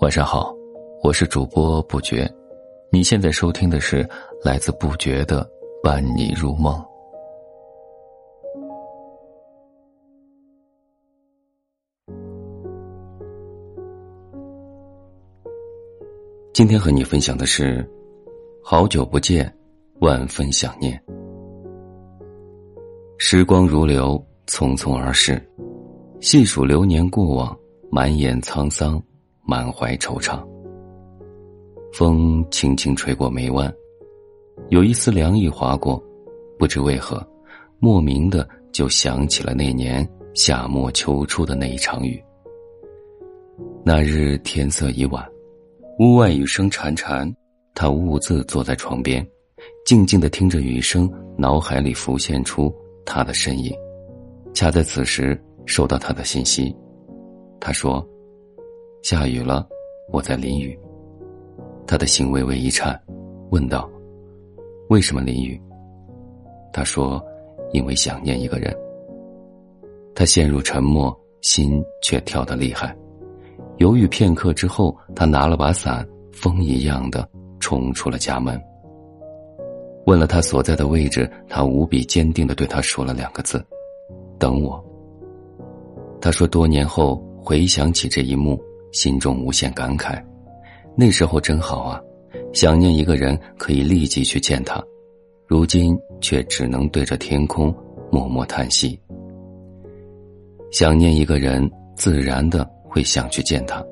晚上好，我是主播不觉，你现在收听的是来自不觉的伴你入梦。今天和你分享的是，好久不见，万分想念。时光如流，匆匆而逝，细数流年过往，满眼沧桑。满怀惆怅，风轻轻吹过眉弯，有一丝凉意划过，不知为何，莫名的就想起了那年夏末秋初的那一场雨。那日天色已晚，屋外雨声潺潺，他兀自坐在床边，静静的听着雨声，脑海里浮现出他的身影。恰在此时，收到他的信息，他说。下雨了，我在淋雨。他的心微微一颤，问道：“为什么淋雨？”他说：“因为想念一个人。”他陷入沉默，心却跳得厉害。犹豫片刻之后，他拿了把伞，风一样的冲出了家门。问了他所在的位置，他无比坚定的对他说了两个字：“等我。”他说：“多年后回想起这一幕。”心中无限感慨，那时候真好啊！想念一个人可以立即去见他，如今却只能对着天空默默叹息。想念一个人，自然的会想去见他，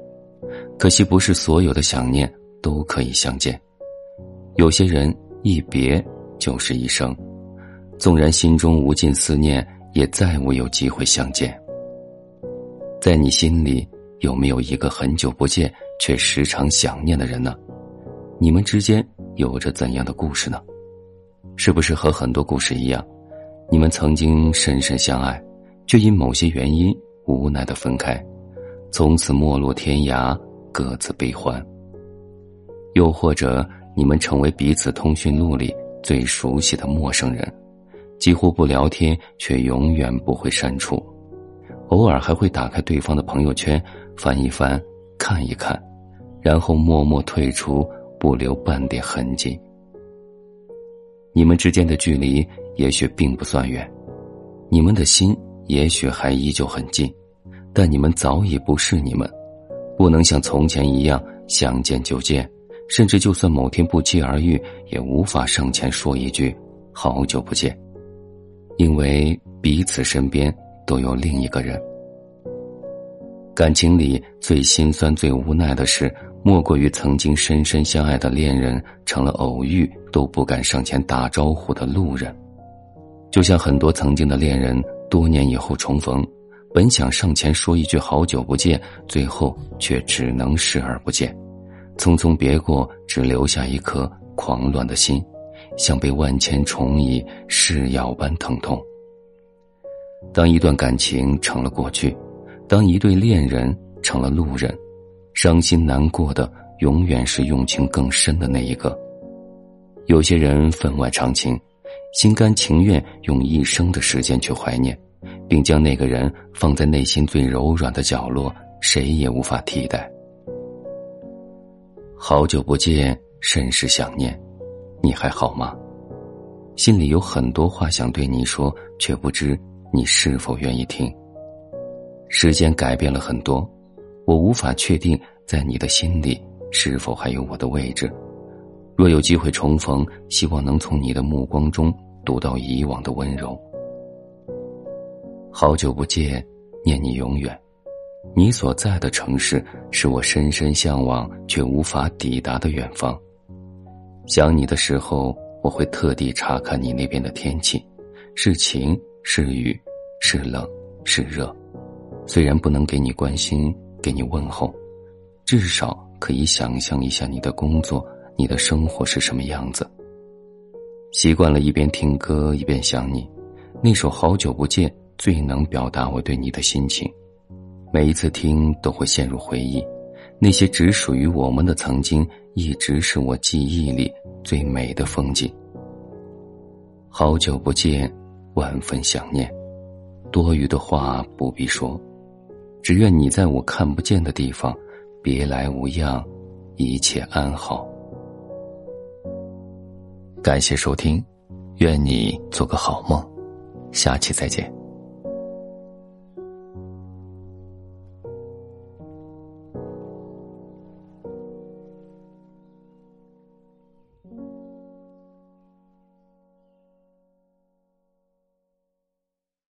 可惜不是所有的想念都可以相见。有些人一别就是一生，纵然心中无尽思念，也再无有机会相见。在你心里。有没有一个很久不见却时常想念的人呢？你们之间有着怎样的故事呢？是不是和很多故事一样，你们曾经深深相爱，却因某些原因无奈的分开，从此陌路天涯，各自悲欢？又或者你们成为彼此通讯录里最熟悉的陌生人，几乎不聊天，却永远不会删除，偶尔还会打开对方的朋友圈。翻一翻，看一看，然后默默退出，不留半点痕迹。你们之间的距离也许并不算远，你们的心也许还依旧很近，但你们早已不是你们，不能像从前一样想见就见，甚至就算某天不期而遇，也无法上前说一句“好久不见”，因为彼此身边都有另一个人。感情里最心酸、最无奈的事，莫过于曾经深深相爱的恋人成了偶遇都不敢上前打招呼的路人。就像很多曾经的恋人，多年以后重逢，本想上前说一句“好久不见”，最后却只能视而不见，匆匆别过，只留下一颗狂乱的心，像被万千虫蚁噬咬般疼痛。当一段感情成了过去。当一对恋人成了路人，伤心难过的永远是用情更深的那一个。有些人分外长情，心甘情愿用一生的时间去怀念，并将那个人放在内心最柔软的角落，谁也无法替代。好久不见，甚是想念，你还好吗？心里有很多话想对你说，却不知你是否愿意听。时间改变了很多，我无法确定在你的心里是否还有我的位置。若有机会重逢，希望能从你的目光中读到以往的温柔。好久不见，念你永远。你所在的城市是我深深向往却无法抵达的远方。想你的时候，我会特地查看你那边的天气，是晴是雨，是冷是热。虽然不能给你关心，给你问候，至少可以想象一下你的工作、你的生活是什么样子。习惯了一边听歌一边想你，那首《好久不见》最能表达我对你的心情。每一次听都会陷入回忆，那些只属于我们的曾经，一直是我记忆里最美的风景。好久不见，万分想念，多余的话不必说。只愿你在我看不见的地方，别来无恙，一切安好。感谢收听，愿你做个好梦，下期再见。